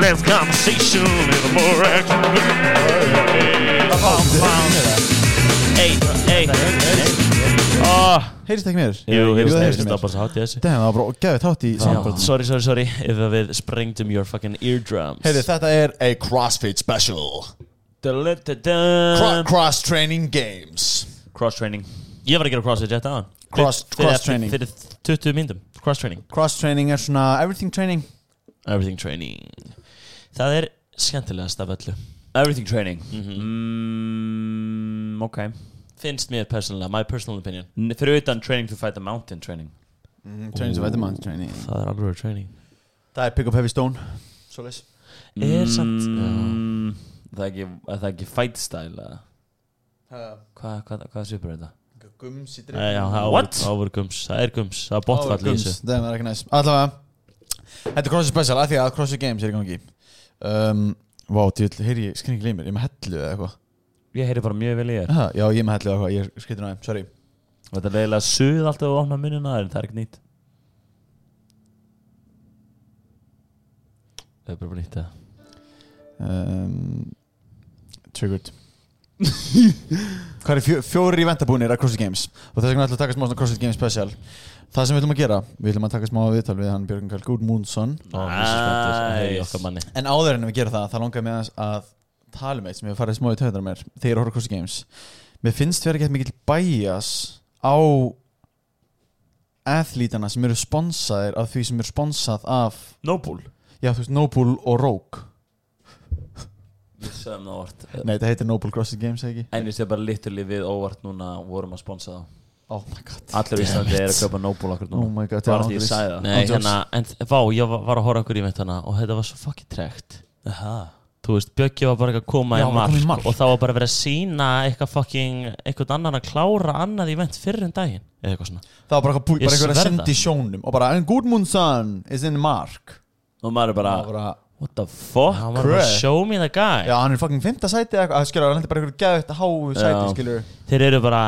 less conversation and the more action. Hey, hey, oh, Heyrist ekki mér? Jú, heyrist það heyrist mér. það bara svo hátt í þessu. Damn, það var bara gæðið þátt í Já, samband Sorry, sorry, sorry. Ef að við sprengdum your fucking eardrums. Heyrðu, þetta er a CrossFit special. Da-da-da-da. Cross Training Games. Cross training Ég var að gera crossfit þetta aðan Cross- cross training. Fyrir 20 myndum Cross training Cross Training er svona everything training. Everything training Það er skemmtilegast af öllu. Everything training. Mhm. mm, Ok. Finnst mér persónulega, my personal opinion. Fyrir utan training to fight a mountain training. Training of Edmund Training. Það er alveg training. Það er Pick Up Heavy Stone. Svoleiðis. Er samt mm, Það er ekki, er það ekki fight style eða? Hvað hva, hva svipur er þetta? Gums í það What? voru gums. Það er gums, það er botfall í þessu. Það er ekki næst Allavega Þetta er CrossFit Special af því að CrossFit Games er í gangi um, Vá, djúl, heyri ég skringi gleymir Ég er með hellu eða eitthvað. Ég heyri bara mjög vel í þér. Aha, Já, ég er með hellu eða eitthvað Ég skritin aðeim, sorry. Þetta er leiðilega suð alltaf að opna munina en það er ekki nýtt. Það er bara nýtt það um, Triggered Hvað er fjó, fjóri ventabúnir að CrossFit Games? Og þess vegna ætlum við að taka smá svona CrossFit Games special. Það sem við ætlum að gera, við ætlum að taka smá viðtal við hann Björgun Karl í Nice. En áður en við gera það, það langar aðeins að tala um eitt sem hef farið smá í töðunar mér þegar á CrossFit Games. Mér finnst vera ekki mikill bæjas á athlítana sem eru sponsaðir af því sem eru sponsað af Noble. Já, þú veist, Noble og Rogue Við sögum það óvart Nei, þetta heitir Noble CrossFit Games, ekki? En við séum bara literally við óvart núna vorum að sponsa það Oh my god. Allir í Íslandi er að kaupa Noble okkur Oh núna my god, Bara því ég sagði það. Nei, hérna, en vá, ég var var að horfa okkur í mitt hana og þetta var svo fucking trekt Aha. Þú veist, Bjöggi var bara eitthvað að koma Já, í hann var mark, kominn í mark. og þá var bara verið að sína eitthvað fucking, eitthvað annan að klára annað event fyrir en daginn eða eitthvað svona. Það var bara, eitthvað búi- Ég bara einhver að sverða. senda í sjónum og bara, en Gudmundsson is in mark. Og maður er bara Það bara, What the fuck Craig. show me the guy. Já, hann er fucking fymta sæti eða eitthvað, skilur, hann er bara einhver geðvægt að háu sæti, Já. skilur þeir eru bara,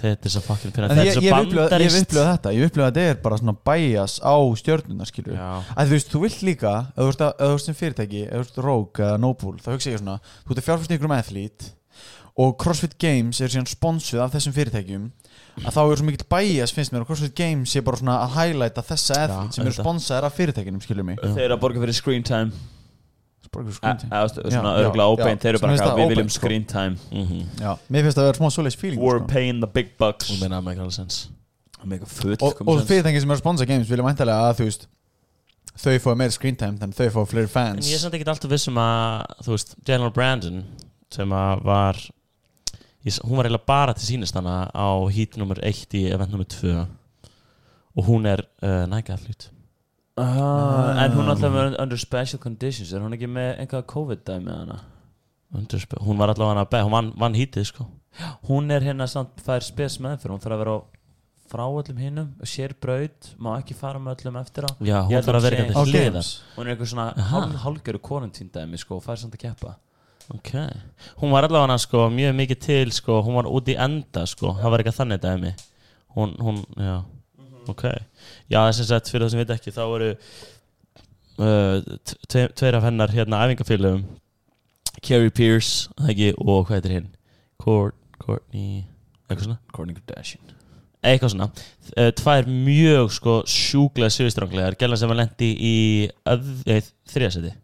þetta er svo fucking En þetta er svo upplifað- ég bandarist upplifað þetta, ég að þetta er bara svona bæjas á stjörnuna, skilur þú veist, þú vilt líka, ef þú ert, sem fyrirtæki ef þú ert Rogue eða Noble, þá hugsa ég svona þú ert að fjárfæst ykkur um athlete og CrossFit Games er síðan sponsuð af þessum fyrirtækjum að þá er svo mikill bæjas finnst mér og CrossFit Games sé bara svona að highlighta þessa athlete sem eru sponsaðir af fyrirtækinum, skilur mig. Þeir eru að borga fyrir screen time. Svona örgulega óbeint Þeir eru bara það Við viljum sko. screen time. Mhm. Mér finnst það að vera smá svoleiðis feeling We're sko. paying the big bucks. Hún meina að make all sense. Það með eitthvað full og, og fyrirtæki sem eru að sponsa games vilja mæntalega að þú veist þau fóðu meira screen time þannig þau fóðu fleiri En fans ég er samt ekki alltaf vissum að, þú veist, General Brandon sem að var ég, hún var eiginlega bara til sínist hana á heat nummer 1 í event nummer 2 og hún er uh, athlete. Ah, En hún alltaf með under special conditions. Er hún ekki með einhvað COVID-dæmi með hana? Hún var allavega hana hún vann, vann heatið sko. Hún er hérna samt fær spes með fyrir Hún þarf að vera á frá öllum hinnum Sér braut, má ekki fara með öllum eftir á. Já, hún hérna Hún er eitthvað svona hálfgjöru quarantine-dæmi sko, og fær samt að keppa Ok, hún var allavega sko mjög mikið til sko, hún var út í enda sko, það var eitthvað þannig dæmi. Hún, hún, já. Ok, já þess að sett fyrir það sem við ekki þá voru uh, tve, tveir af hennar hérna æfingafélögum. Carrie Pierce, það ekki, og hvað heitir hinn? Court, Courtney eitthvað svona, Kourtney Kardashian. Eitthvað svona. Uh, tvær mjög sko sjúklega sérstránglegar, gæla sem var lendi í eh, þriðasæti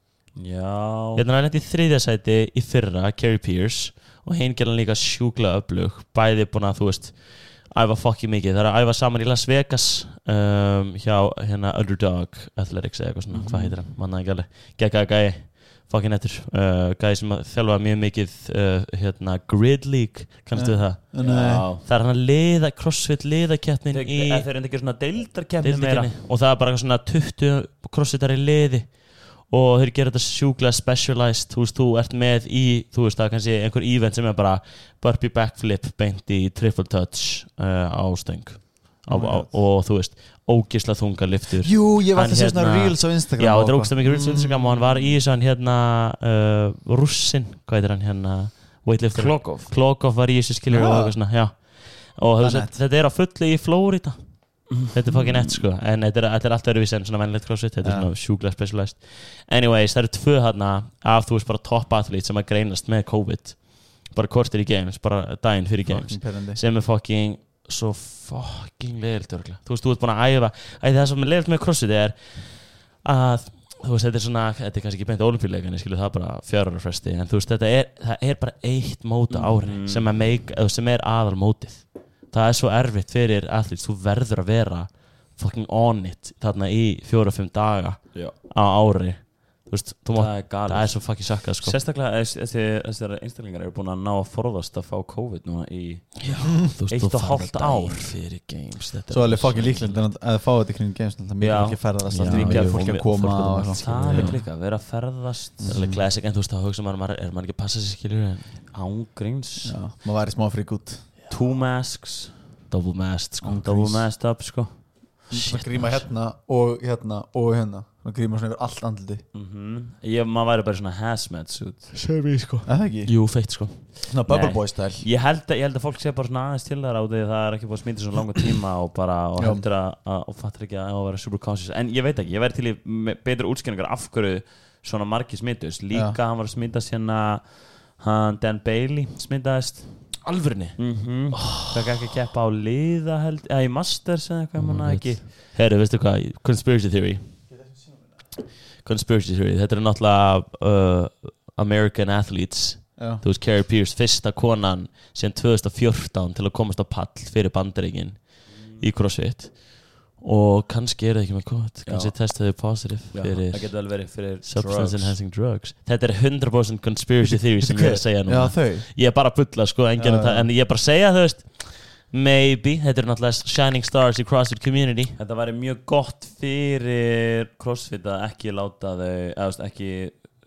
Já. Hérna hann lendi í þriðja sæti í fyrra, Carrie Pierce og hinn gerði hann líka sjúklega öflug. Bæði búin að þú veist æfa fokki mikið, það er að æfa saman í Las Vegas um, hjá hérna Underdog Athletics eða eitthvað svona, hvað heitir hann? Mannaði ekki alveg, gekkaði gæi. Fokkin eftir, uh, gæi sem að þjálfa mjög mikið uh, hérna Grid League, kannstu Nei. það? Nei. það er hann að liða, crossfit liðakeppnin Þeir, í þeir eru ekki svona deildarkeppni meira. Deildinni og það er bara svona 20 crossfitar í liði og þeir gera þetta sjúklega specialized þú veist, þú ert með í þú veist, það er kannski einhver event sem er bara burpee backflip beint í triple touch uh, á stöng. Á, Oh á, God. og þú veist, ógisla þunga liftur Jú, ég var alltaf að hérna- reels á Instagram Já, og þetta er ógisla mikið rúst Instagram og hann var í þessu hann hérna uh, russin, hvað heitir hann hérna weightlifter? Klokov. Klokov var í þessu skilur og Já. eitthvað svona, já. Og þetta er á fullu í Flórida þetta er fucking nett sko. En þetta er, þetta er allt öðruvísi en svona venlegt crossfit. Þetta er svona sjúklega specialized. Anyways, það eru tvö þarna af þú veist bara top athlete sem að greinast með COVID. Bara kortir í games, bara daginn fyrir games. Fucking sem er fucking svo fucking leiðilt örgla þú veist, þú ert búin að æfa. Æ, það sem er leiðilt með crossfit er að þú veist, þetta er svona, þetta er kannski ekki beint olimpíuleikan, ég skilu það bara fjárar fresti. En þú veist, þetta er, það er bara eitt mót á ári Mhm. sem, er make, eða sem er aðal mótið það er svo erfitt fyrir athletes, þú verður að vera fucking on it þarna í fjóra-fimm daga Já. á ári. Þú veist, þú mátt, það er það er svo fucking sakkað sko. sérstaklega þessi- þessi- þessir einstaklingar eru búin að ná að forðast að fá COVID núna í Já, veist, Eitt og hálft ár. fyrir games. Svo er alveg fucking líklegt en að að fá þetta kring games Það er ekki ferðast að fólk fólk- að koma það er líka, vera að ferðast. Það er alveg classic, en þú veist, þá hugsa maður, er maður ekki að passa sér skiljur en ángríns maður væri smá frík út two masks. Double masked, sko. Double masked up sko. Svona gríma hérna og hérna og hérna. Svona gríma svona yfir allt andliti. Mm ég, maður væri bara svona hazmat suit. Semi, sko. Er það ekki? Jú, feitt, sko. Svona bubble Nei. boy stæl ég held, að, ég held að fólk sé bara svona aðeins til þar á því það er ekki búið að smita svona langa tíma og bara og Já. heldur að, að og fattar ekki að, að vera super conscious en ég veit ekki, ég væri til í me- betri útskjöningar af hverju svona margi smitust líka Já. hann var að smita sérna hann Dan Bailey smitaðist Alvörni mm -hmm. það ekki að keppa á liða held, eða í Masters eða eitthvað, Oh manna God. ekki. Herru, veistu hvað, conspiracy theory. Conspiracy theory, þetta er náttúrulega uh, American athletes. Já, Þú veist, Carrie Pierce, fyrsta konan síðan 2014 til að komast á pall fyrir bandaríkin í CrossFit og kannski er það ekki með COVID kannski Já. testaði positive Já, fyrir það getur vel verið fyrir substance drugs. enhancing drugs þetta er 100% conspiracy theory sem ég er að segja Já, núna þau ég er bara að bulla sko Já, um já. en ég er bara að segja þú veist maybe, þetta er náttúrulega shining stars í CrossFit community Þetta væri mjög gott fyrir CrossFit að ekki láta þau eða ekki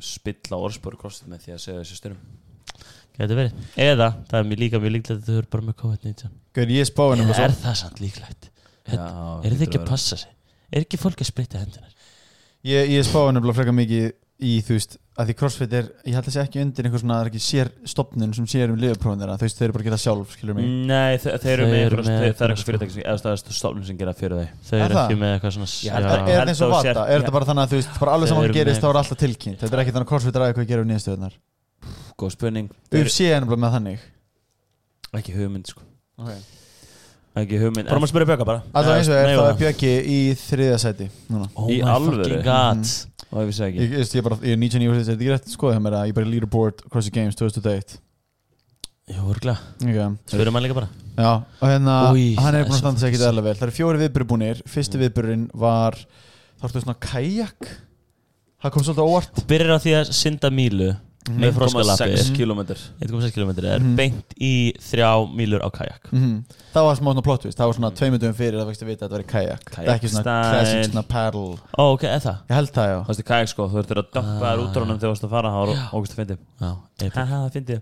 spilla orðspóri CrossFit með því að segja þessu styrum Gæti verið. Eða, það er mjög líka mjög líklegt að þau eru bara með COVID-19 Gauður, ég spáði Eða nefnilega er það samt líklegt? Er, Já, er þið ekki að passa sig? Er ekki fólk að spritta hendunar? Ég, ég spáði nefnilega frekar mikið í þú veist að því crossfit er, ég held að sé ekki undir einhver svona, það er ekki sér stopnun sem sér um liðuprófin þeirra, þú veist, þeir eru bara að geta sjálf, skilur mig Nei, þe þeir eru Þeir með, eru einhverja- með þeir- það er eitthvað fyrirtæki sem, eða það er stofnum sem gera fyrir þau Þau Er eru það? ekki með eitthvað svona Ég Er held það að- er held þetta eins og að þú vata? sért- Er þetta bara þannig að þú veist, bara alveg Þeir saman eru hvað gerist, með- þá er alltaf tilkynnt Þetta er ekki þannig að crossfit ræði hvað gerir nýðstöðunar Góð spurning Þeir- UFC er nefnilega með þannig Ekki hugmynd sko okay. Ekki hugmynd Bara maður spyrja bjöka bara. Alltaf eins og er, er Bjöggi í þriðja sæti núna. Oh Í my alvöru? fucking god Og ég vissi það Ég, ekki. Ég, ég, bara, ég er 99 úr þessi, þetta er ekki rétt skoðið hjá mér að ég bara í leaderboard CrossFit Games 2001 Jú, örgla okay. Spyrum hann líka bara. Já, og hérna, Új, hann það er er búin að standa sig ekkit eðla vel. Það eru fjóri viðbyrri búnir, fyrsti viðbyrrin var þá ertu svona kajak Það kom svolítið óvart. Byrjar á því að synda mílu 1,6 km 1,6 km er Mhm. beint í þrjá mílur á kajak. Mhm. Það var smá svona plot twist, það var svona tveimur dögum fyrir það að vita að þetta væri kajak. Það er ekki svona classic svona paddle. Ó, ok, eða það? Ég held það já. Það veist kajak sko, þú ert að dömpa þér út á honum þegar þú varst að fara. Það var ógust að fyndi það fyndi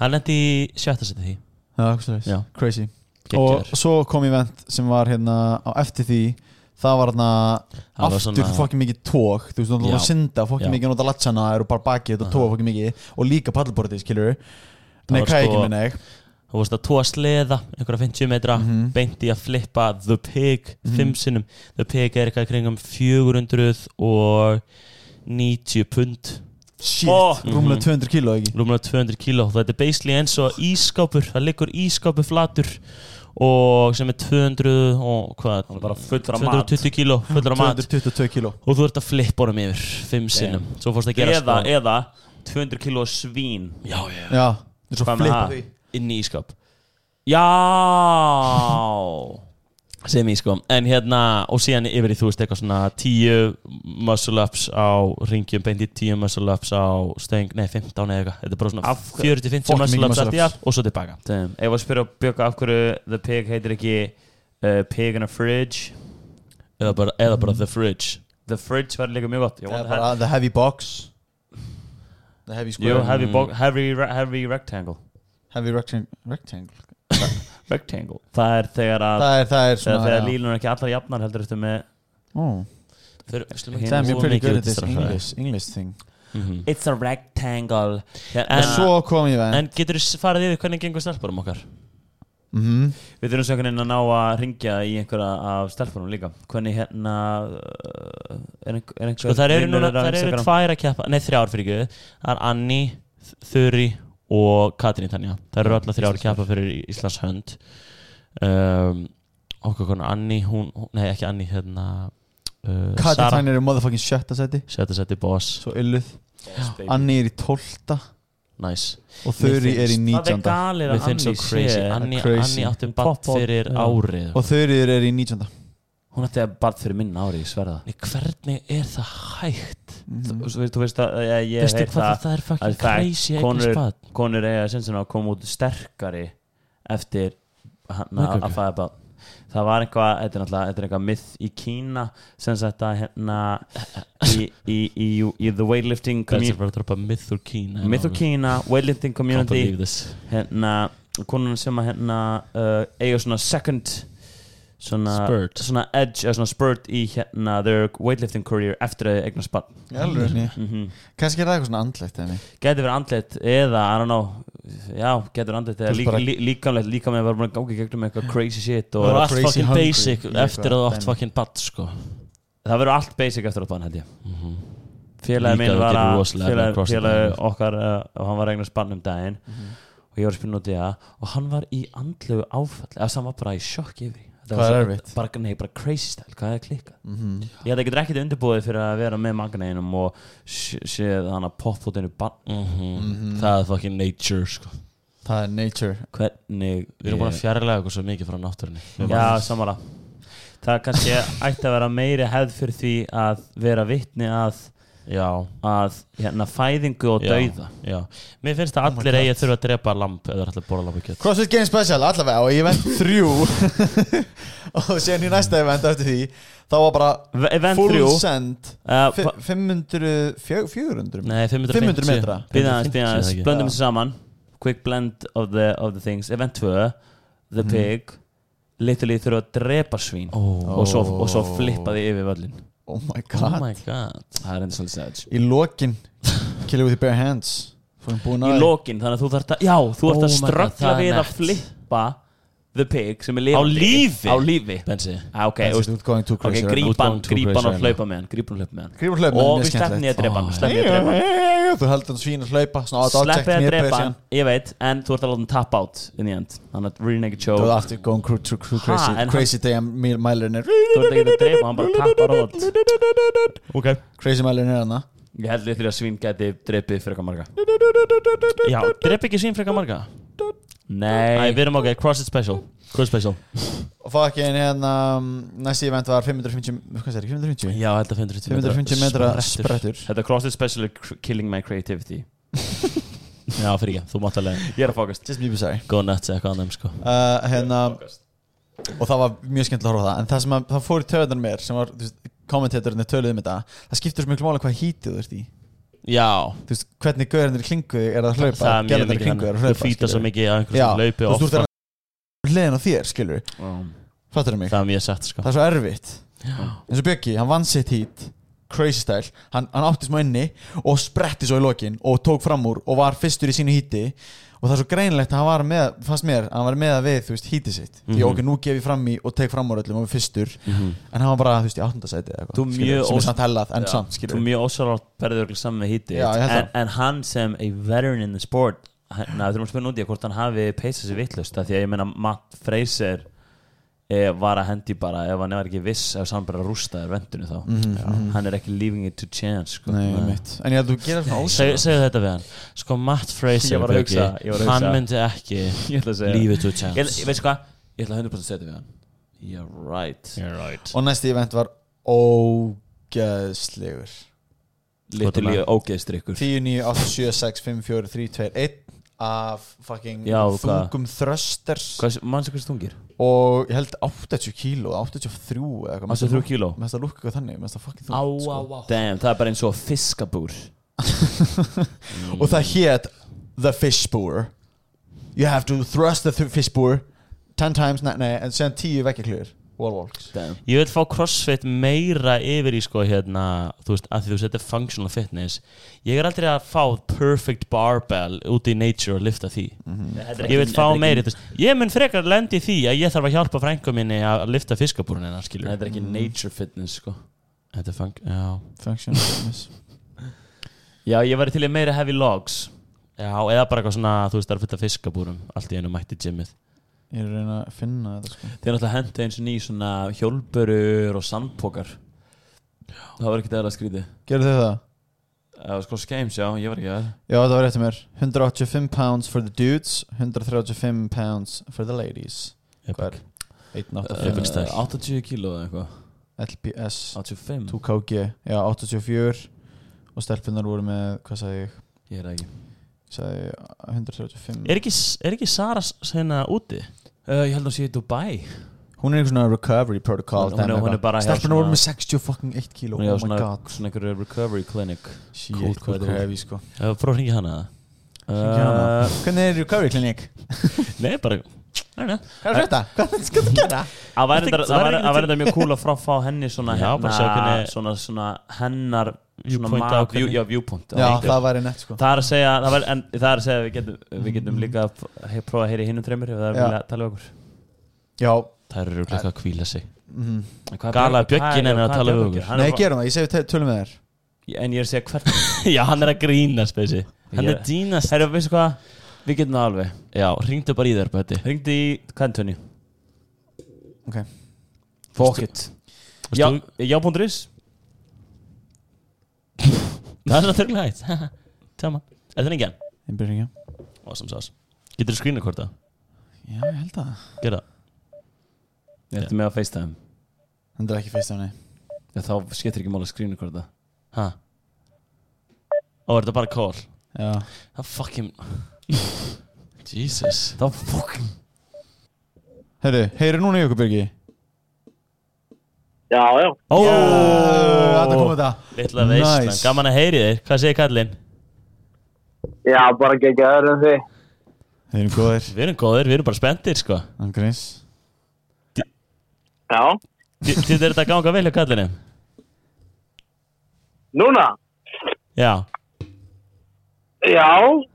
Hann lendi sjötta seti því. Já, eitthvað svoleiðis. Já. crazy. Og svo kom event sem var hérna á eftir því Það var Það var aftur svona- fokkin mikið tók Þú veist, þú synda fokkin Já. mikið að nota latsana eru bara bakið þetta tók fokkin mikið og líka paddleboardið, skilur Það Nei, var kajakin sko- minna ég Þú varst að tóa sleða einhverja 50 metra Mhm. beint í að flippa The Pig Mhm. fimm sinnum The Pig er eitthvað kringum 490 pund Shit, Ó. rúmlega Mhm. 200 kíló ekki rúmlega 200 kíló þetta er basically eins og ískápur það liggur ískápur flatur og sem er 200 og hvað? Það er bara fullur af mat. 220 kíló fullur af mat. 222 kíló. Og þú ert að flippa honum yfir fimm sinnum. Svo fórst að gera Eða, sko. eða 200 kg svín. Já, já. Já, Hvað með flippa það? því. Inn í ískáp Já sem í sko. En hérna og síðan yfir í þú veist eitthvað svona 10 muscle ups á ringjum beint í 10 muscle ups á stöng nei 15 eða eitthvað. Þetta er bara svona Af- 40-50 Fucking muscle ups muscle allt í allt og svo tilbaka. Damn. Ef að spyrja Björka af hverju The Pig heitir ekki uh, Pig in a Fridge? Eða bara, eða bara the fridge. The Fridge verður líka mjög gott. Ég vona bara the heavy box. The heavy Jú, square. heavy, Mm. bo- heavy, re- heavy rectangle. Heavy rectangle, rectangle. Rectangle Það er þegar að Það er, það er svona þegar lílun er ekki allar jafnar heldur eftir með oh. Ekki Damn, you're pretty mikið good at this. English, English thing Mhm. It's a rectangle En- En svo kom ég veginn en getur þú farið yfir hvernig gengur stelpurum okkar Mhm. Við þurfum svo einhvern veginn að ná að ringja í einhverja af stelpunum líka Hvernig hérna uh, er, einhver, er einhver Sko það eru núna, það eru tvær að keppa Nei, þrjár fyrir ekki Það er Anni, Þuri og Katrín Tanja. Það eru allar þrjár að keppa fyrir Íslands hönd. Um, Okkar konar Anni, hún, hún Nei, ekki Anni, hérna uh, Sara, Tænir er motherfucking sjötta seti setja seti boss. Svo ylluð. Anni er í tólta Nice. Og Þurri er í er Mér að finnst svo Anni crazy. Sé Anni, crazy. Anni áttum batt fyrir árið Og Þurriður er í nítjönda Hún ætti að bara fyrir minn ári, ég sverða Nei, Hvernig er það hægt? Þú veist, þú veist að ég, ég Veistu veit hvað að það, það er fucking crazy konur, konur eiga sem sem að koma út sterkari eftir hann að fæða bát það var eitthvað, þetta er náttúrulega þetta er eitthvað myth í Kína sem sagt að hérna í, í, í, í the weightlifting community bara myth úr Kína myth of Kína, weightlifting community. hérna, konun sem að hérna uh, eiga svona second svona, Spurt. svona edge, eða svona spurt í hérna their weightlifting career eftir að eigna spann mm -hmm. Kannski er það eitthvað svona andlegt Gæti verið andlit eða, I don't know Já, verið andlit eða Þú veist lík, bara- lí, líkamlegt Líka með að vera búin að gangi gegnum eitthvað crazy shit og allt fucking hungry. basic eitthvað eftir að þú átt fucking batt sko. Það verður allt basic eftir að bann held ég. Mhm. Félagi Líka minn var að rosalega Félagi, með crossfit félagi dæmi. okkar uh, og hann var að eigna spann um daginn. Og ég var að spila út í það. Og hann var í andlegu áfall eða hann var bara í sjokk yfir Hvað er erfitt? Bara, nei, bara crazy style, hvað er klikkað? Mhm. Ég held ekki ekkert undirbúið fyrir að vera með magneinum og sé- séð hann að poppfótinu bann Mhm. Það er fucking nature sko. Það er nature. Hvernig Við erum búin að fjarlæga okkur svo mikið frá náttúrunni. Já, bara- sammála. Það kannski ætti að vera meiri hefð fyrir því að vera vitni að, Já, að hérna, fæðingu og dauða. já. Mér finnst að Oh allir God. eigi þurfa að drepa lamp eða ætla að bóra lamp ekki CrossFit Games Special allavega og ég vent þrjú. Og síðan í næsta event eftir því þá var bara Event full 3 send. Uh, fi- 500 fjö- 400 Nei, 550 500 metra. Býða aðeins, býða 550 aðeins. ekki. Blöndum Já. þessu saman. Quick blend of the, of the things. Event 2 The Mhm. Pig. Literally þurfa að drepa svín. Oh. og, svo, og svo flippa því yfir völlin Oh my oh god my god. Það er enda svolítið savage Í lokin Kill it with your bare hands. Í lokin, þannig að þú þarft að Já, þú ert Oh að er við að flippa The Pig sem er lifandi? Á lífi? Ah, grípan, og hlaupa með hann Grípan og hlaupa með hann. Og við hann Stefni að drepa hann. Þú heldur hann svín að hlaupa áttjekt Sleppi að drepa hann, ég veit En þú ert að láta hann tap out in the end. Þannig að really naked show. Þú ert aftur going crazy hann- Crazy day mælirinn er Þú ert ekki að drepa hann, bara tapar Ok. Crazy mælirinn er hana Ég held litlu að svín geti drepið eitthvað marga. Já, drep ekki sín frekar marga Nei. Við erum ok, CrossFit Special CrossFit Special. Og fucking hérna um, Næsti event var 550 Hvað sér, 550? Já, held að 550 550 metra sprettur. Þetta CrossFit special er killing my creativity. Já, fyrir ekki, þú mátt alveg Ég er að fókast Just me sorry. Go nuts eða eitthvað annað sko. Uh, Hérna Og það var mjög skemmtilega að horfa það. En það sem að, það fór í töðan mér Sem var, þú veist, kommentatorinn töluð um þetta Það skiptir svo miklu máli hvað hítið þú ert í Já, veist, hvernig er í klingu er að hlaupa það er mjög mikið að Þú hlaupa fýta svo mikið að einhversum laupi þú ert að á þér, skilur Fattar mig? Það er mjög sett sko. Það er svo erfitt. Eins og Bjöggi, hann vann sitt hít crazy style, hann, hann átti smá inni og spretti svo í lokin og tók fram úr og var fyrstur í sínu híti og það er svo greinlegt að hann var með fast mér, hann var með að við, þú veist, hítið sitt. Því Mhm. ok, nú gef ég fram í og tek fram úr öllum og við fyrstur, Mhm. en hann var bara, þú veist, í áttundasæti eða Þú eitthvað, sem er samt hellað, en Já, samt, Þú skilur mjög ósvarátt berður örugglega saman með híti Já, ég held en, en hann sem a veteran in the sport hérna, Við þurfum að spila út í að hvort hann hafi peisað sér vittlust Því að ég meina Matt Fraser var að hendi bara ef hann var ekki viss ef hann bara rústaði vendunni þá. Mhm, mhm. Hann er ekki leaving it to chance sko. Nei, En ég held að þú gerir Seg, ósæð Segðu þetta við hann. Sko Matt Fraser Ég var að Björki, hugsa, ég var að Hann myndi ekki Ég segja. Leave it to Ég, chance ég veit hvað, ég ætla 100% að setja við hann. Yeah right. You're right. Og næsti event var ógeðslegur. Literally ógeðstrykkur 10, 9, 8, 7, 6, 5, 4, 3, 2, 1 af fucking Já, þungum thrusters. Mannstu hversu þungir? og ég held 80 kíló 83 eða eitthvað. Mannstu þrjú kíló? Mest að lúka eitthvað þannig, mest að fucking Á, þungt á, sko. á. Damn, það er bara eins og fiskabúr. Og það hét The Fish Spoor You have to thrust the th- fish spoor 10 times, nei, nei, en séðan 10 vekkjaklur Wallwalks. Ég vil fá crossfit meira yfir í sko hérna Þú veist, að því þú setur functional fitness. Ég er aldrei að fá perfect barbell út í nature og lifta því. Ég vil fá veist, Ég mun frekar lendi því að ég þarf að hjálpa frængu minni að lifta fiskabúrunina Þetta er ekki nature fitness sko. Þetta er já. Functional fitness. Já, ég væri til í meira heavy logs. Já, eða bara eitthvað svona, þú veist, það er fullt af fiskabúrum Allt í einu mætti gymmið Ég er að reyna að finna þetta sko. Þeir náttúrulega hendu eins og ný svona hjólbörur og sandpókar Það var ekkert eða skrítið. Gerðu þið það? Það var sko skems, já, ég var ekki að Já, það var rétt um mér. 185 pounds for the dudes 135 pounds for the ladies. Hvað er? 185 Epic style. 80 kíló eða eitthvað. LPS 85 2KG Já, 84 Og stelpunar voru með, hvað sagði ég? Ég er ekki. Ég sagði 135 Er ekki, er ekki Sara s- hérna úti? Uh, Ég held að sé í Dubai. Hún er einhver svona recovery protocol Hún- hún er- hún er bara hjá Stelpunar voru með 60 fucking 1 kíló. Hún er Oh svona, svona einhverju recovery clinic. Cool, cool, cool. er að hringja hana. Uh, Hvernig er recovery klinik? Nei, bara Hvað er þetta? Hvað gera? Væri Þetta- þetta- það það væri þetta mjög cool að frá fá henni svona hérna hennar Viewpoint mat- á hvernig- view- Já, viewpoint Já, það væri nett sko. Það er að segja það, var, en, það er að segja að við getum, við getum líka að he- prófa að heyra í hinnum þreymur ef það er vilja að tala við okkur. Já. Það eru líka að kvíla sig. En hvað er Gala Bjöggin er að tala Björg? okkur. Nei, er gerum það, ég segi tölum við þér En ég er að segja hvert Já, hann er að grína spesi Hann er dýnast Herru, veistu hvað? Við getum það alveg. Já, ringdu bara í þér, Bötti Ringdi í Kventunni Ok. Fuck it. Já, já.is Það er náttúrulega hægt. Tjáma Er það engjan? Ég byrja ekki Awesome sauce. Getur þú screenrekorda? Já, ég held það. Gerða Ég ætti með að FaceTime. Það er ekki af henni Já, Þá skiptir ekki máli að screena hvort það. Ha? Ó, er þetta bara call? Já. Það fucking Jesus. Þá fucking Herru, heyri núna í okkur Birgi Já, já. Ó Það kom þetta Litla veistlan Nice. Gaman að heyri þér Hvað segir kallinn? Já, bara gegja öðru en þið. Þeir eru góðir Við erum góðir, við erum bara spenntir sko Angriðs Já. Þetta er þetta ganga vel hjá kallinum? Núna? Já Já,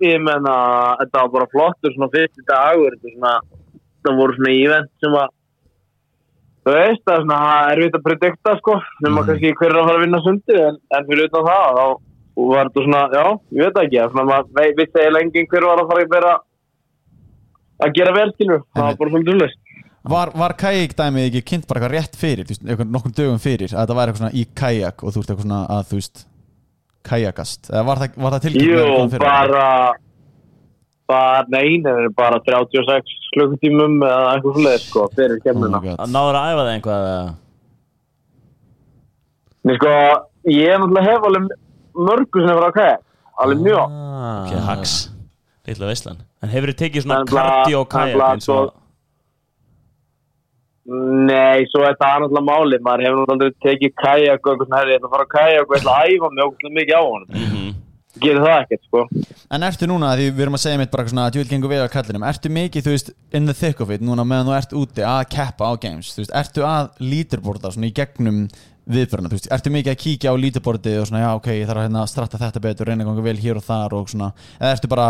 ég menna, þetta var bara flottur svona fyrsti dagur. Þetta, er svona, það voru svona event sem að, þú veist, það er svona erfitt að predikta, sko. Nefnum Mm. kannski hver er að fara að vinna sundi, en, en fyrir utan það, þá var þetta svona, já, ég veit ekki. Svona, maður vei- vissi eiginlega enginn hver var að fara að vera að gera vel, skilur. Það var bara svolítið umlist. Var, var kajak dæmið ekki kynnt bara eitthvað rétt fyrir, þú veist, eitthvað nokkur dögum fyrir að þetta væri eitthvað svona í kajak og þú veist eitthvað svona að þú veist kajakast, eða var það, var það tilkynnt Jú, bara bara, nei, nei, bara 36 klukkutímum eða eitthvað svoleiðis, sko, fyrir Oh kemurna. Að náður að æfa það einhvað eða? Nei, sko, ég er náttúrulega hef alveg mörgu sem hefur á kæk, alveg mjög. Ah. Ok, hacks Litla veistlan En hefur þið tekið svona en kajak bara eins og Nei, svo er það náttúrulega máli, maður hefur náttúrulega tekið kajak og eitthvað svona, herri, ég ætla að fara á kajak og ég ætla að æfa okkur mikið á honum. Gerir það ekkert, sko. En ertu núna, því við erum að segja mitt bara svona að djúvel gengur við á kallinum, ertu mikið, þú veist, in the thick of it, núna meðan þú ert úti að keppa á games, þú veist, ertu að leaderboarda svona í gegnum viðbörna, þú veist, ertu mikið að kíkja á leaderboardið og svona, já, ok, ég þarf að hérna stratta þetta betur, reyna að ganga vel hér og þar og svona, eða ertu bara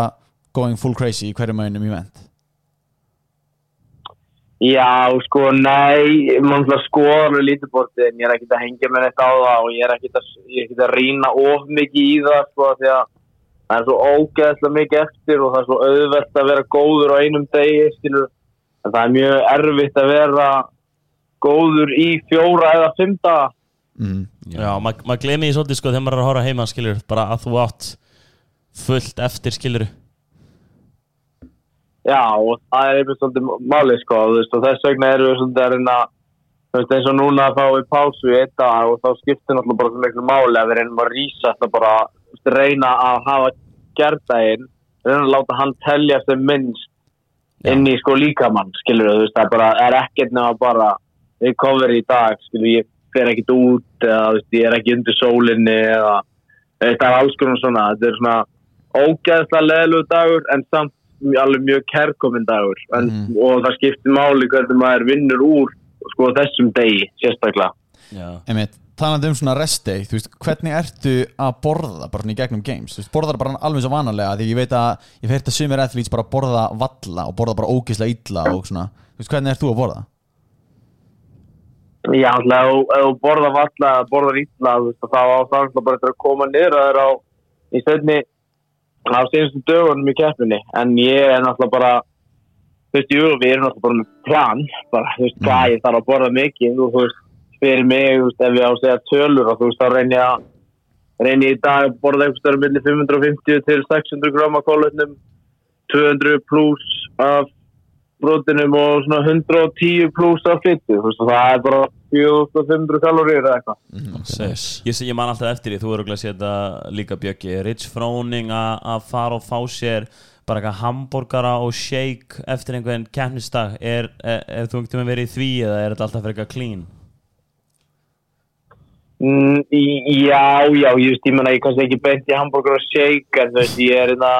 going full crazy í hverju mögnum event? Já, sko, nei, maður náttúrulega skoðar alveg lítið bortið en ég er ekkert að hengja mér neitt á það og ég er ekkert að, að rýna of mikið í það, sko, því að það er svo ógeðslega mikið eftir og það er svo auðvelt að vera góður á einum degi, skilur, en það er mjög erfitt að vera góður í fjóra eða daga. Mm. Já, maður ma glemi því svolítið sko þegar maður er að horfa heima skilur bara að þú átt fullt eftir skilur Já, og það er einhvern svolítið málið, sko, veist, og þess vegna erum við svolítið að reyna, veist, eins og núna að fá við pásu í einn dag og þá skiptir náttúrulega bara svo miklu máli að við reynum að rísa þetta bara, veist, reyna að hafa gerðdægin, reyna að láta hann telja sem minnst inn í sko líkamann, skilur veist, það bara, er ekkert nema bara, við cover í dag, skilur, ég fer ekkert út eða, ég er ekki undir sólinni eða, það er alls konar svona, þetta er svona ógeðslega leðilegu dagur en samt alveg mjög kærkominn dagur. En, Mhm. og það skiptir máli hvernig maður vinnur úr sko þessum degi sérstaklega. Talandi um svona rest day þú veist, hvernig ertu að borða bara í gegnum games, þú veist, borðar bara alveg svo vanalega því ég veit að, ég heyrt að sumir athletes bara borða valla og borða bara ógislega illa og svona, þú veist, hvernig ert þú að borða? Já, alltaf, ef þú borðar valla eða borðar illa, þú veist, þá á það alltaf bara eftir að koma að það er á í stöðni á síðustu dögunum í keppinni, en ég er náttúrulega bara þú veist, jú, við erum náttúrulega bara með plan, bara, þú veist, hvað ég þarf að borða mikið, og þú veist, fyrir mig, þú veist, ef ég á að segja tölur, og þú veist, þá reyni ég að reyni ég í dag að borða einhvers stöður millir 550 til 600 grama kólutnum 200 pluss af brotinum og svona 110 pluss af fyttu, þú veist, og það er bara 4500 kaloríur eða eitthvað. Sex Ég, sé- ég man alltaf eftir því, þú eru að sé þetta líka Bjöggi, Rich Froning að að fara og fá sér bara eitthvað hambúrgara og shake eftir einhvern keppnisdag. Er, er, er þú einhvern tímann verið í því eða er þetta alltaf fyrir eitthvað clean? Mm, já, já, ég veist, ég menna ég kannski ekki beint í hambúrgur og shake en þú veist, ég er hérna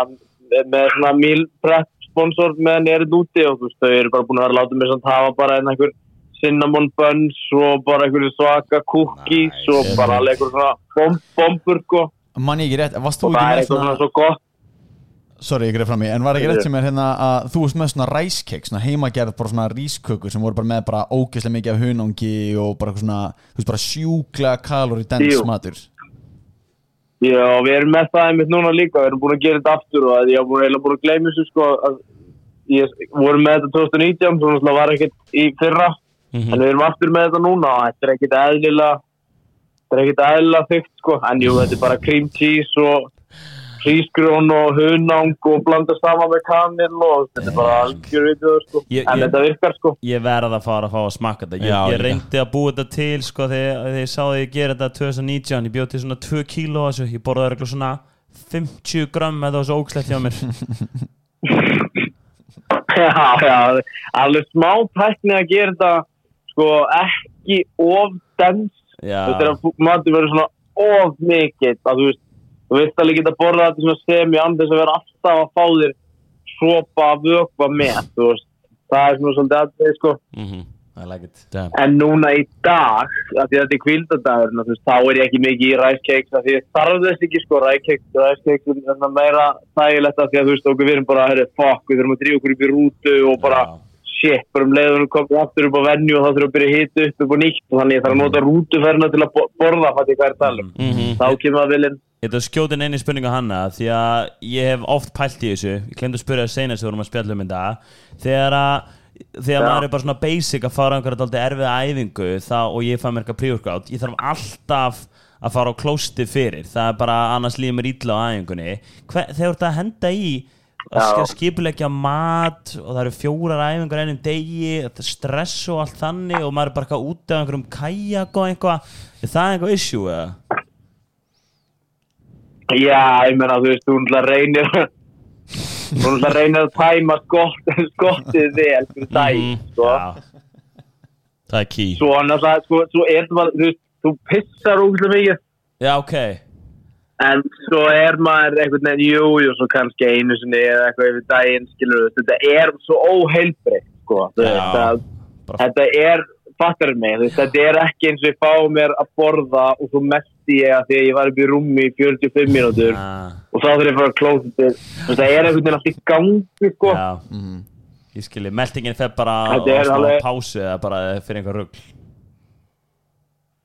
með svona meal prep sponsor meðan ég er úti og þú veist, þau eru bara búin að vera að láta mig samt hafa bara hérna einhver cinnamon buns og bara einhver svaka cookies Nice. og bara alveg einhver svona bomb, bombur sko Man ég ekki rétt, varst þú og ekki það er með eitthvað svona svona svo gott sorry, ég greið fram í, en var ekki rétt sem er hérna að þú varst með svona rice cake, svona heimagerð bara svona rískökur sem voru bara með bara ógeðslega mikið af hunangi og bara svona þú veist, bara sjúklega kalori dens Jú. matur Já, við erum með það einmitt núna líka, við erum búin að gera þetta aftur og ég hef eiginlega búin að gleyma þessu sko að ég vorum með þetta 2019 svo náttúrulega var ekkert í fyrra Mhm. en við erum aftur með þetta núna og þetta er ekkert eðlilega þetta er ekkert eðlilega þygt sko en jú, þetta er bara cream cheese og hrísgrjón og hunang og blanda saman með kanil og þetta er bara algjör vitið sko. Ég- en ég- þetta virkar sko. Ég verð að fara að fá að smakka þetta. Ég, Já, ég reyndi að búa þetta til sko þegar, þegar ég sá því að ég gera þetta 2019 ég bjóð til svona 2 kíló þessu. Ég borðaði eitthvað svona 50 gram eða það var svo ógslegt hjá mér. Já, já, alveg smá tækni að gera þetta sko ekki of dens þú veist þegar matur verður svona of mikill að þú veist, þú veist alveg geta borðað þetta semi án þess að vera alltaf að fá þér sopa vökva með það er svona svolítið aðeins sko Mhm. I like en núna í dag, að því að þetta er kvildadagur þá er ég ekki mikið í að því ég þarf þess ekki sko, rice cakes er meira þægilegt að því að þú veist, okkur við erum bara, herri, fuck, við þurfum að drífa okkur upp í rútu og bara Já. shit, bara um leiðunum komið aftur upp á venju og þá þurfum við að byrja að hita upp upp á nýtt og þannig ég þarf að nota rútuferna til að bo- borða ég að um Mhm. þá kemur að vilja Ég ætla að skjóta inn einu spurningu hanna því að ég hef oft pælt í þessu ég glemd að spyrja það senast þegar við vorum að spjalla um þetta þegar að þegar Já. maður er bara svona basic að fara einhverja dálítið erfiða æfingu þá, og ég fæ mér eitthvað pre-workout ég þarf alltaf að fara á klósti fyrir það er bara annars líður mér illa á æfingunni Hver, þegar að henda í að Já. sk- skipuleggja mat og það eru fjórar æfingar einum degi þetta stress og allt þannig og maður er bara úti á einhverjum kajak og eitthvað er það einhver issue eða? Já, ég meina, þú veist, þú náttúrulega reynir þú náttúrulega reynir að tæma skott, skottið vel fyrir dæg, Mhm. sko. Það er key svo náttúrulega, sko, svo er það þú veist, þú pissar úrslega mikið Já, ok en svo er maður einhvern veginn, jú, jú, svo kannski einu sinni eða eitthvað yfir daginn, skilur þú, þetta er svo óheilbreytt, sko, þú Já. þetta er, fattar mig, þú þetta er ekki eins og ég fá mér að borða og svo mesti ég að því að ég var upp í rúmi í 45 mínútur. Ah, og þá þurfum ég að þú veist, það er einhvern veginn allt í gangi, sko, Já, Mhm. ég skilji. Meltingin fer bara Þetta alveg- pásu eða bara fyrir einhver rugl?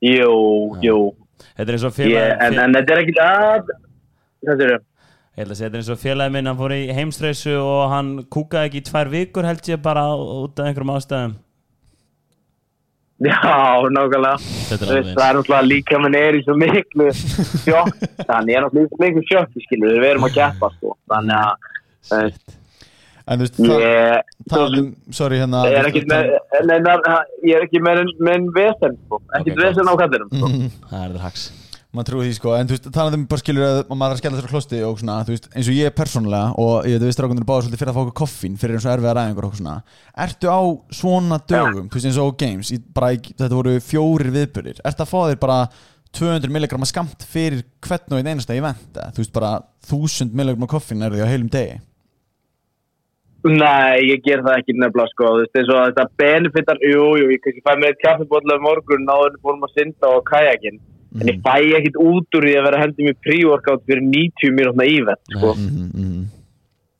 Jú, jú, Þetta er eins og félagi en, en þetta er ekki að, þetta er eins og félagi minn hann fór í heimstreisu og hann kúkaði ekki í tvær vikur held ég bara út af einhverjum ástæðum Já, nákvæmlega. Alveg Það er náttúrulega líka minn er í svo miklu sjokk. Þannig er náttúrulega miklu sjokk, við erum að keppa, sko. Þannig að. En þú veist, það, sorry hérna ég er ekki með, ég er ekki með, með vesen, sko. Ekki Ok, vesen á kallinum, sko. Það er það haks maður trúi því sko, en þú veist, talandi um bara skilur að maður er að skella þessar klosti og svona, þú veist, eins og ég persónulega og ég veit að við strákundir báða svolítið fyrir að fá okkur koffín fyrir eins og erfiða ræðingur og svona. Ertu á svona dögum, þú veist eins og games í, bara, í, þetta voru fjórir viðbyrðir ertu að fá þér bara 200 mg skamt fyrir hvern og einn einasta event eða, þú veist bara 1000 mg koffín er því á heilum degi. Nei, ég ger það ekki nefnilega sko, þú veist, eins og þetta benefitar, jú, jú, ég kannski fæ með kaffibólla um morgun náður búin að synda á kajakinn, en ég fæ ekkit út úr því að vera að hendi mér pre-workout fyrir 90 mínútna ívent, sko. mm -hmm, mm -hmm.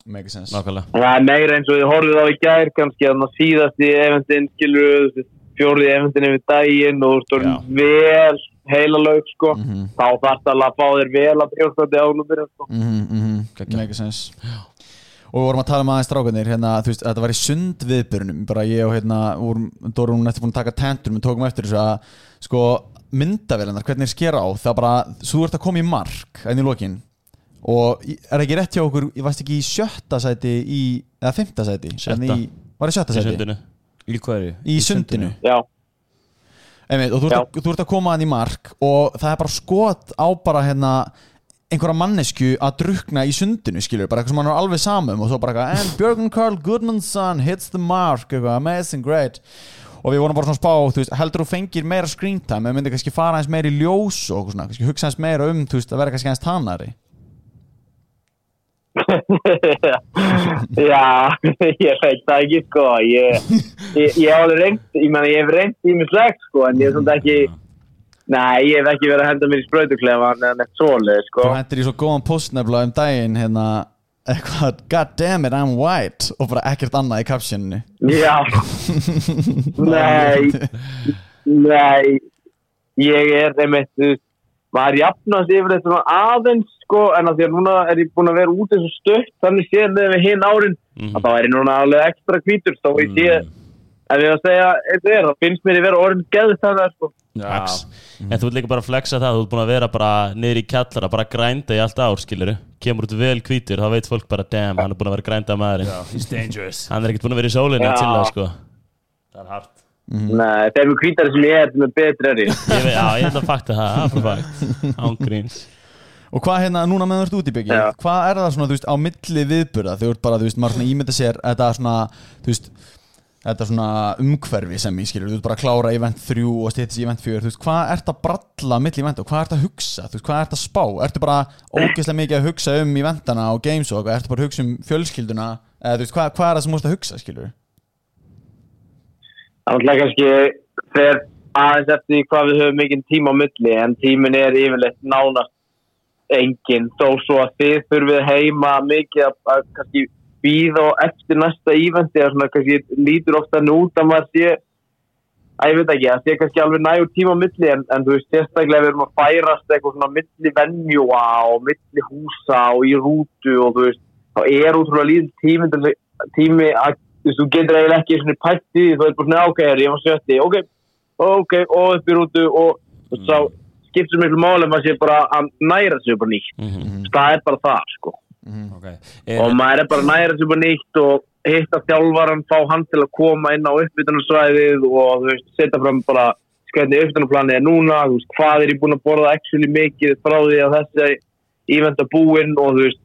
make sense Nákvæmlega En Það er meira eins og ég horfið á í gær kannski að það síðast í eventin, skilur, fjórið eventin yfir daginn og þú veist, vel heila laug, sko. Mhm. Þá þarf það að fá þér vel að brjóðstöndi ánum sko. mm -hmm, mm -hmm. make sense og við vorum að tala um aðeins strákanir hérna, þú veist, þetta var í sund viðbyrnum bara ég og hérna, hún eftir búin að taka tentur, við tókum eftir þess að sko, myndavélinnar, hvernig er skera á það bara, þú ert að koma í mark enn í lokin. Og í- er ekki rétt hjá okkur, ég varst ekki í sjötta sæti í, eða fymta sæti Sjötta. Í, var í sjötta Í sæti? sundinu. Í? Í sundinu. Já, Einmitt, og þú ert, að, þú ert að koma hann í mark og það er bara skot á bara hérna einhverja mannesku að drukna í sundinu skilur, bara eitthvað sem hann er alveg samum og svo bara eitthvað, and Björgun Karl Gudmundsson hits the mark, eitthvað, amazing, great og við vorum bara svona spá, þú veist, heldur þú fengir meira screen time, eða myndir kannski fara eins meira í ljós og svona, kannski hugsa eins meira um, þú veist, að vera kannski eins tannari? Já, ég veit það ekki sko. Ég, ég, hef alveg reynd ég meina ég hef reynd í mig slegt sko en ég er svona ekki Nei, ég hef ekki verið að henda mér í sprautuklefa en eitt svoleið sko. Þú hendur í svo góðan post nefnilega um daginn hérna, eitthvað, god damn it, I'm white. Og bara ekkert annað í captioninu. Já. Nei. Nei. Ég er þú veist, maður jafnast yfir þetta aðeins sko en að því að núna er ég búin að vera út eins og stökt þannig séð með við hinn árin Mhm. að þá er ég núna alveg ekstra hvítur þá ég sé ef ég að segja eitthvað er þá finnst mér ég vera orðin geðið það sko Max. En þú ert líka bara að flexa það Þú ert búin að vera bara niður í kjallara Bara að grænda í allt ár, skilur Kemur út vel hvítur, þá veit fólk bara Damn, hann er búin að vera grænda maðurinn. Hann er ekkert búin að vera í sólinni Já. að chilla, sko. Það er hart. Nei, þegar við hvítari sem ég er þeim er betri er ég veit, Já, ég ætla að fakta það, það Ángríns Og hvað hérna, núna með þú ert út í byggja. Hvað er það svona, þú veist, á milli viðburða Þú ert bara, þú veist, maður svona ímynda sér Þetta svona, þú veist Þetta svona umhverfi sem ég skilur Þú veist bara að klára event 3 og stýttis event 4 Þú veist, hvað ert að bralla milli event og hvað ert að hugsa? Þú veist, hvað ert að spá? Ertu bara ógeðslega mikið að hugsa um eventana og games og eitthvað? Ertu bara að hugsa um fjölskylduna? Eða þú veist, hvað, hvað er það sem ert að hugsa, skilur Það er alltaf kannski fer aðeins eftir hvað við höfum mikinn tíma á milli en tímin er yfirleitt nánast engin þó svo að þið þurfið heima mikið að kannski býða og eftir næsta íventi eða svona kannski lítur ofta nút að maður sé að ég veit ekki, að sé kannski alveg nægur tíma á milli en, en þú veist, sérstaklega við erum að færast eitthvað svona milli venjúa og milli húsa og í rútu og þú veist, þá er útrúlega lítill tími, tími að þú getur eiginlega ekki svona pætt í því þú veist bara svona, ok, er ég var sjötti, ok ok, og upp í rútu og þá skiptir miklu máli að maður sé bara að næra sig bara nýtt. Mhm. það er bara það, sko okay. og er, maður er bara næra sig bara nýtt og hitta þjálfaran, fá hann til að koma inn á uppbytunarsvæðið og setja fram bara hvernig uppbytunarplanið er núna, veist, hvað er ég búin að borða actually mikið frá því að þessi ívenda búinn og þú veist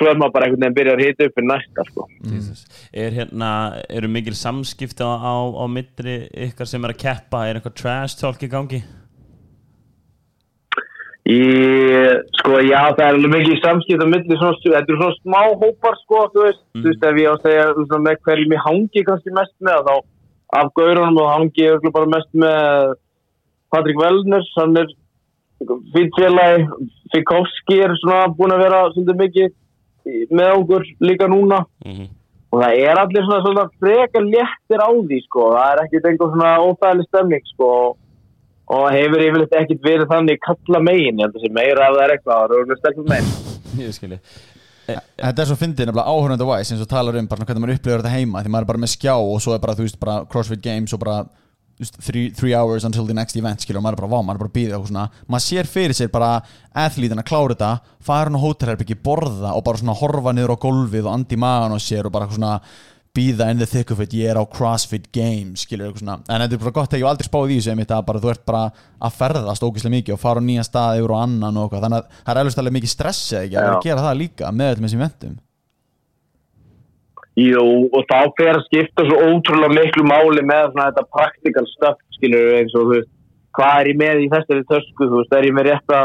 svo er maður bara einhvern veginn að byrja að hita upp fyrir næsta, sko. Jesus. er hérna eru mikil samskipti á, á, á myndri ykkar sem er að keppa er eitthvað trash talk í gangi Í, sko, já, það er alveg mikið samskipt á milli, svona, þetta eru svona smá hópar, sko, þú veist, Mm. þú veist, ef ég á að segja veist, með hverjum ég hangi kannski mest með, þá af gaurunum og hangi ég örugglega bara mest með Patrik Velners, hann er fýtt félagi, Fikovski er svona búin að vera svolítið mikið með okkur líka núna Mhm. og það er allir svona, svona frekar léttir á því, sko, það er ekkert einhver svona óþægileg stemning, sko, og hefur yfirleitt ekkert verið þannig kalla megin, ég held að sé meira ef það er eitthvað, það er auðvitað stelpum megin. ég skilji Þetta er svo fyndið nefnilega áhörnandi væs eins og talar um bara hvernig maður upplifir þetta heima því maður er bara með skjá og svo er bara þú veist bara CrossFit Games og bara three, three hours until the next event skilur og maður er bara vá, maður er bara býða og svona maður sér fyrir sér bara athletin að klára þetta fara hann á hótelherbyggi, borða og bara svona horfa niður á gólfið og andi magan og sér og bara svona býða in the thick of it, ég er á CrossFit Games skilur eitthvað svona, en þetta er bara gott að ég hef aldrei spáð í þessu einmitt að bara þú ert bara að ferðast ógeðslega mikið og fara á nýja stað yfir á annan og eitthvað, þannig að það er alveg mikið stress eða ekki að vera að gera það líka með með þessum ventum Jú, og þá fer að skipta svo ótrúlega miklu máli með svona þetta practical stuff, skilur eins og þú veist, hvað er ég með í þessari tösku, þú veist, er ég með rétta,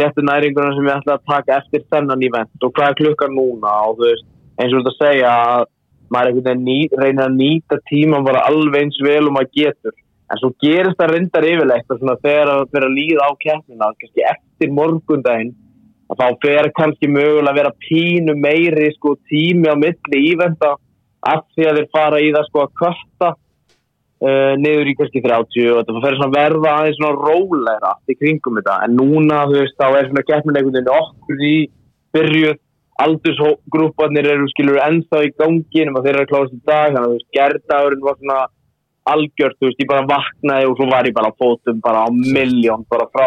réttu næringuna sem ég ætla að taka eftir þennan event og hvað er klukkan núna og þú veist, eins og þú ert að segja að maður einhvern veginn reynir að nýta tíman bara alveg eins vel og maður getur. En svo gerist það reyndar og svona þegar það fyrir að líða á keppnina kannski eftir morgundaginn að þá fer kannski mögulega að vera pínu meiri sko tími á milli ívenda af því að þeir fara í það sko að kötta uh, niður í kannski 30 og það fer svona að verða aðeins svona róleira í kringum þetta. En núna þú veist þá er svona keppnin einhvern veginn okkur í byrjuð aldursgrúparnir eru skilur ennþá í gangi nema þeir eru að klárast í dag. Þannig að þú veist gerðdagurinn var svona algjört, þú veist, ég bara vaknaði og svo var ég bara á fótum bara á miljón bara frá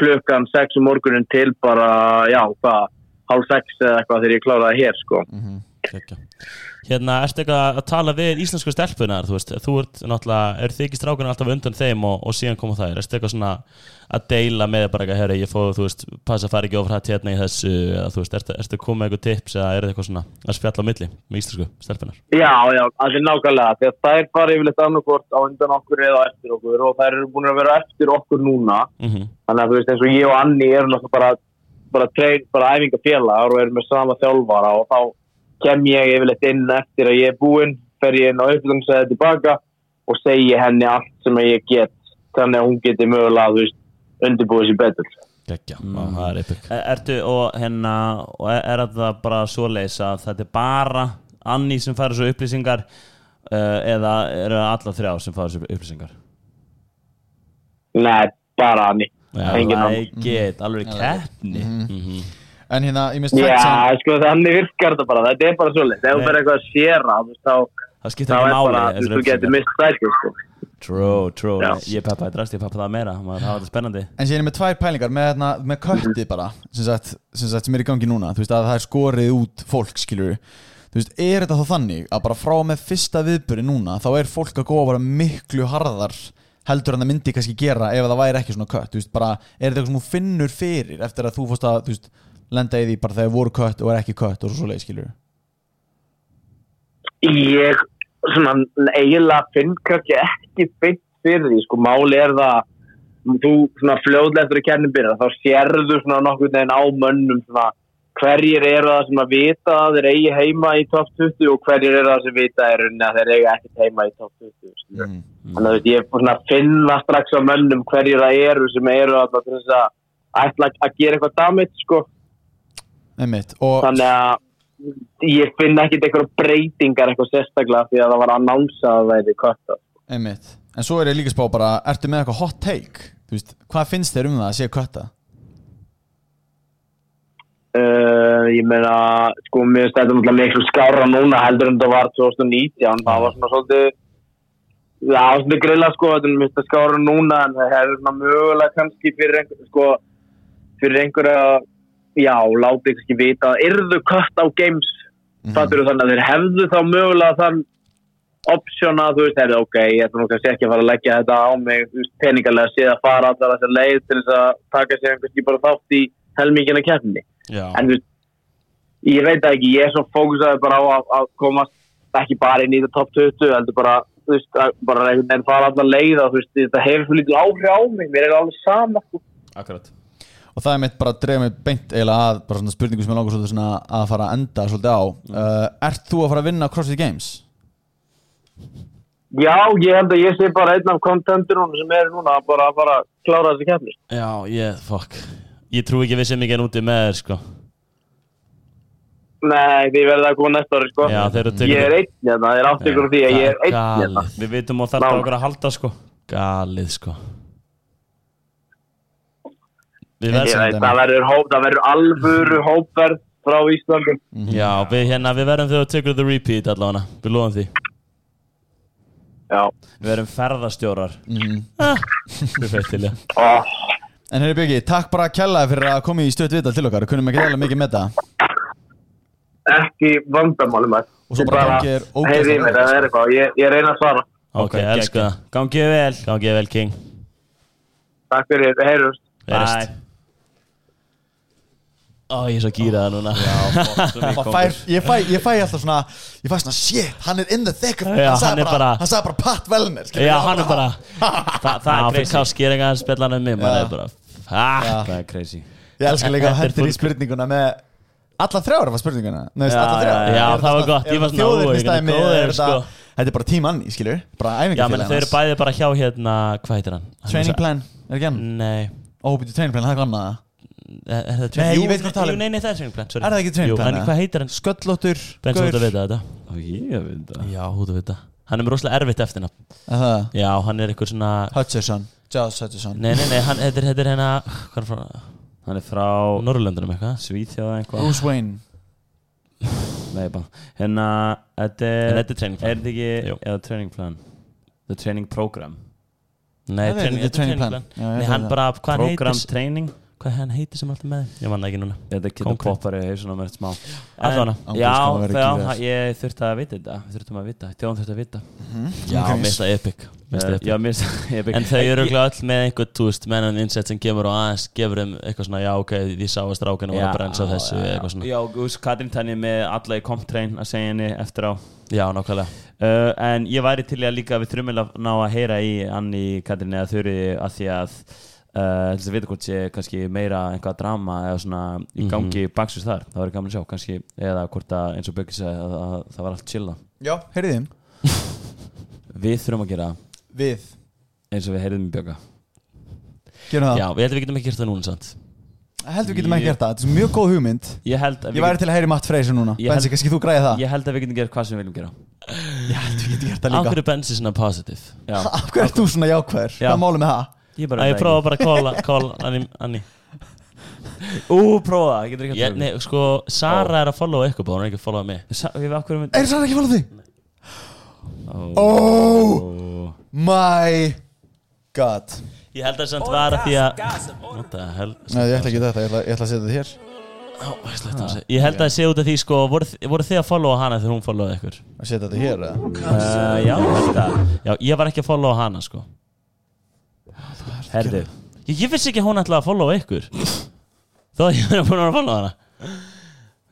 klukkan 6 um morgunin til bara já, hvað, hálf 6 eða eitthvað þegar ég kláraði hér, sko Kekja. Hérna, ertu eitthvað að tala við íslensku stelpunar, þú veist, þú ert náttúrulega, er þið ekki strákunar alltaf undan þeim og, og síðan koma þær, ertu eitthvað svona að deila með bara eitthvað, herra, ég fóð, þú veist, passa að fara ekki ofrætt hérna í þessu, eða þú veist, ertu, ertu komið eitthvað tips eða er þetta eitthvað svona að spjalla á milli með íslensku stelpunar? Já, já, alveg nákvæmlega því að þær fara yfirleitt annarkvort á undan okkur eða eftir okkur og þær eru búin að vera eftir okkur núna Mm þannig að þú veist eins og ég og Anni erum náttúrulega bara bara, bara æfingafélagar og erum með sama þjálfara og þá kem ég yfirleitt inn eftir að ég er búinn fer ég inn á upplæðingsæði tilbaka og segi henni allt sem ég get þannig að hún geti mögulega þú veist, undirbúið sér betur Kekja, mm. það er epic. Er- Ertu og hérna og er, er þetta bara svoleiðis að þetta er bara Anni sem fær þessu upplýsingar uh, eða eru það alla þrjá sem fær þessu upplýsingar? Nei, bara Anni Já, Engin annar. I get, alveg keppni Mhm. En hérna, ég minnst Já, sko þannig virkar þetta bara. Þetta er bara svolítið, ef þú verður eitthvað að séra þá Það þá er bara, veist, þú getur upplýsingar. mist sæti sko. True, true, Já. ég peppaði drast, ég peppaði það meira. Maður hafa þetta spennandi. En síðan er með tvær pælingar með, hérna, með kötti bara sem, sagt, sem, sagt, sem er í gangi núna. Þú veist að það er skorið út fólk skilur Þú veist, er þetta þá þannig að bara frá með fyrsta viðböri núna þá er fólk að góða bara miklu harðar heldur en það myndi kannski gera ef það væri ekki svona kött. Þú veist, bara, er þetta eitthvað sem þú finnur fyrir eftir að þú fórst að, þú veist, lenda í því bara þegar voru kött og er ekki kött og svo leið skilur Ég svona eiginlega finn kannski ekki beint fyrir því, sko, máli er það þú svona fljóðlega eftir að kenni byrja, þá sérðu svona nokkur neginn á mönnum svona hverjir eru það sem að vita að þeir eigi heima í top 20 og hverjir eru það sem vita er að þeir eigi ekkert heima í top 20 skilur. mm. þannig að ég svona að finna strax á mönnum hverjir það eru sem eru að, að ætla að gera eitthvað damage sko þannig að ég finn ekkit eitthvað breytingar eitthvað sérstaklega því að það var að nánsa að það kvötta Einmitt. En svo er ég líka spá bara, ertu með eitthvað hot take? Veist, hvað finnst þér um það að sé kötta? uh, ég meina sko mér þetta náttúrulega miklu skára núna heldur en það var 2019 það var svona svolítið það var svolítið grilla sko þetta er þetta skára núna en það hefur svona mögulega kannski fyrir einhver sko fyrir einhverja já, látið kannski vita að yrðu kött á games Mhm. fattur þannig að þeir hefðu þá mögulega þann option að þú veist, er ok, ég ætla nú kannski ekki að fara að leggja þetta á mig peningarlega séð að fara allar þessar leið til þess að taka sér einhverski bara þátt í helmingina Já, en þú veist, ég veit það ekki ég er svo fókusaður bara á að, að komast ekki bara inn í þetta top 20 heldur bara, þú veist, bara einhvern veginn fara allar leið og þú veist, þetta hefur svo lítið áhrif á mig, mér er alveg sama sko. Akkurat Og það er mitt bara að drefa mig beint eiginlega að bara svona spurningu sem ég langar svolítið svona að fara að enda svolítið á. Uh, Ert þú að fara að vinna CrossFit Games? já, ég held að ég sé bara einn af kontenturunum sem er núna bara að fara að klára þessi keppni. Já, ég, fuck. Ég trú ekki við sem ekki en úti með þér, sko. Nei, því verður það að koma næsta ári sko. Já, þeir eru tekur- ég er einn hérna, það er átt ykkur á því að ég er einn hérna. Við vitum og þarf Ná. okkur að halda sko. Galið, sko Ég Við Ég verðum veit, það verður, hóp, það verður alvöru hópverð frá Íslandi. Já, við hérna, við verðum þegar þú tekur the repeat allavega, við loðum því. Já, Við erum ferðastjórar. Mm. Við feitt til, já oh, En herri Björki, takk bara að kjallaði fyrir að koma í stöðt viðtal til okkar. Kunnum ekki eða mikið með það. Ekki vandamálum að Og svo bara gangi þér ógeðslega heyri í mér, vel. það er eitthvað, ég, ég reyna að svara. Ok, það Gangið vel. Gangið vel, King. Takk fyrir, Verist Ó, ég er svo gýraða núna. Það fær, ég, fæ, ég fæ alltaf svona Ég fæ svona shit, hann er in the thick of Já, Hann hann er bara, hann sagði bara Pat Wellner skilur Já, við, hann er bara Þa, Það Það er fyrir crazy. káskýringa að spilla hann um mig Já. maður er bara Það er crazy. Ég elskar líka að er hendur í spurninguna með Alla þrjára var spurninguna. Nei, Já, alla þrjár. já, Já, Er það var gott, er ég var þetta svona, ó, ég er góður, er þetta- sko. Þetta er bara tím anni, skilur Bara Já, menn æfingafélag þau eru bæði bara hjá hérna, hvað heitir hann? Hann Training er plan, er ekki hann? Nei. Ó, býttu training plan, það er Er, er það Nei, Jú, ég veit hvað um. Jú, nei, nei, það er training plan sorry. Er það ekki training Jú, plan, eða? hvað heitir hann? Sköllóttur, Benz út að vita þetta. Ó, ég veit það. Já, út að vita Hann er með rosalega erfitt eftirna Er það? Já, hann er eitthvað svona Hutcherson, Josh Hutcherson Nei, nei, nei, hann, er- er hérna Hvað er frá Hann er frá Norrlöndunum eitthvað. Svíþjóða eitthvað. Bruce Wayne. Nei, bara Hérna, þetta er þetta er training Er plan? Jú. Nei, þetta er er training plan. Nei, hann það. bara, hvað hann Program heitir training Hvað hann heitir sem alltaf með Ég manna ekki núna Þetta getur Konkrétt. poppar í hausunum mér smá Án Já, vel. ég þurfti að vita þetta þurftum að vita, þjóðan þurfti að vita Já, Ok. mista epic Mista Eh, epic Já, mér ég En þau eru örugglega öll með einhvern, veist, mennan inset sem kemur og aðeins gefur þeim eitthvað svona, já, ok, því sá að strákinu var að brensa þessu, já, eitthvað svona. Já, þú veist, Katrín Tanni með alla í komptrein að segja henni eftir á Já, nákvæmlega. uh, En ég væri til í að líka við þurfum að ná að heyra í Anni Katrín eða Þurri að því að uh, til þess að vita hvort sé kannski meira einhvað drama eða svona í Mhm. gangi mm baksins þar, það verður gaman að sjá kannski, eða hvort að eins og Böggi segi að, að, það var allt chilla Já, heyrið þín Við þurfum að gera Við, eins og við heyrðum í Bjögga gerum það Já, við heldum við getum ekki gert það núna, sant? Heldur við getum ekki gert það, þetta er mjög góð hugmynd Ég held að Ég væri til að heyri Matt Freyser núna Ég Bensi, held- kannski þú græði það Ég held að við getum gert hvað sem við viljum gera Ég held við getum gert það Af líka hverju er Bensi svona positive? Af hverju ert þú svona jákvæður? Já. Hvað er málið með það? Ég ég prófa bara að kóla, kóla, Anni, Anni. Ú, prófa það, getur ekki að nei, sko, Sara er að followa ykkur bá, hún er ekki að followa mig. Sa- um Er það ekki að fóla því? Oh. Oh my god Ég held að það samt var að því að... Nei, ég ætla ekki þetta, ég ætla, ég ætla að setja þetta hér Ó, sig. Ég held að það sé út af því, sko, voru, voru þið að followa hana þegar hún followaði ykkur? Að setja þetta hér eða? Uh, já, Já, ég var ekki að followa hana, sko. Herðu Ég, ég vissi ekki að hún ætlaði að followa ykkur. Þó að ég var búin að followa hana.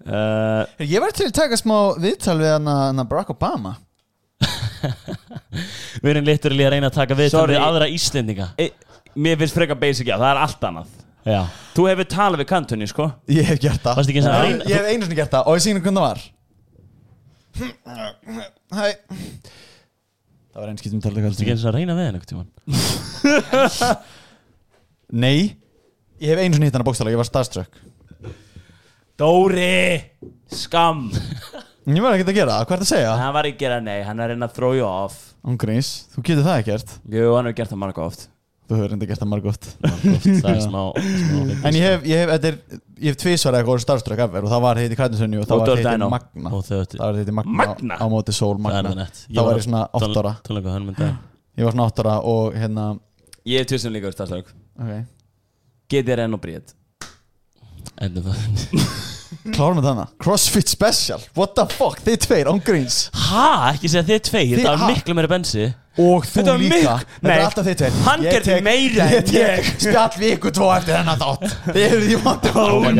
uh, Ég var til að taka smá viðtal við hana, hana Barack Obama Við erum liturlega að reyna að taka við Sorry. við aðra Íslendinga. e, Mér finnst frekar basic, já, það er allt annað Já. Þú hefur talað við kantunni, sko Ég hef gert það Varstu ekki eins og að reyna- Ég hef einu sinni gert það og ég sýnum hvernig það var Hæ Það var einskiptum talið Þú ekki eins og að reyna við henni tímann. Nei. Ég hef einu sinni hitt hana bókstala, ég var starstruck. Dóri! Skam! Ég var ekkert að gera hvað er það að segja? Hann var ekki að gera nei, hann er að reyna að throw you off. Ángríns, þú getur það ekkert. Jú, hann hefur gert það marga oft Þú hefur reynda gert það margótt er En ég hef, ég hef, er, hef tvísvar eitthvað orðið starstruck efer og það var heiti Kætinsunni og það var heiti. Magna. Það var heiti Magna, Magna? á móti Sól er Magna. það var ég svona 8 ára Ég var svona 8 ára og hérna Ég hef tvistum líka verið starfstöðug okay. GTRN og Bríð Ennum það Klárum við þannig Crossfit Special, what the fuck, þið tveir, ángríns Hæ? Ekki segja þið tveir? Það var miklu meira bensi Og þú líka. Mik- Þetta Nei. er alltaf þið tveir Hann Ég gerði meira en Ég tek spjall viku tvo eftir þennan þátt. Þið hefur því vandi Oh god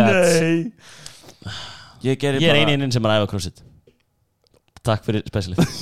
Ég Ég er bara eini inn sem er æfa crossfit. Takk fyrir specialið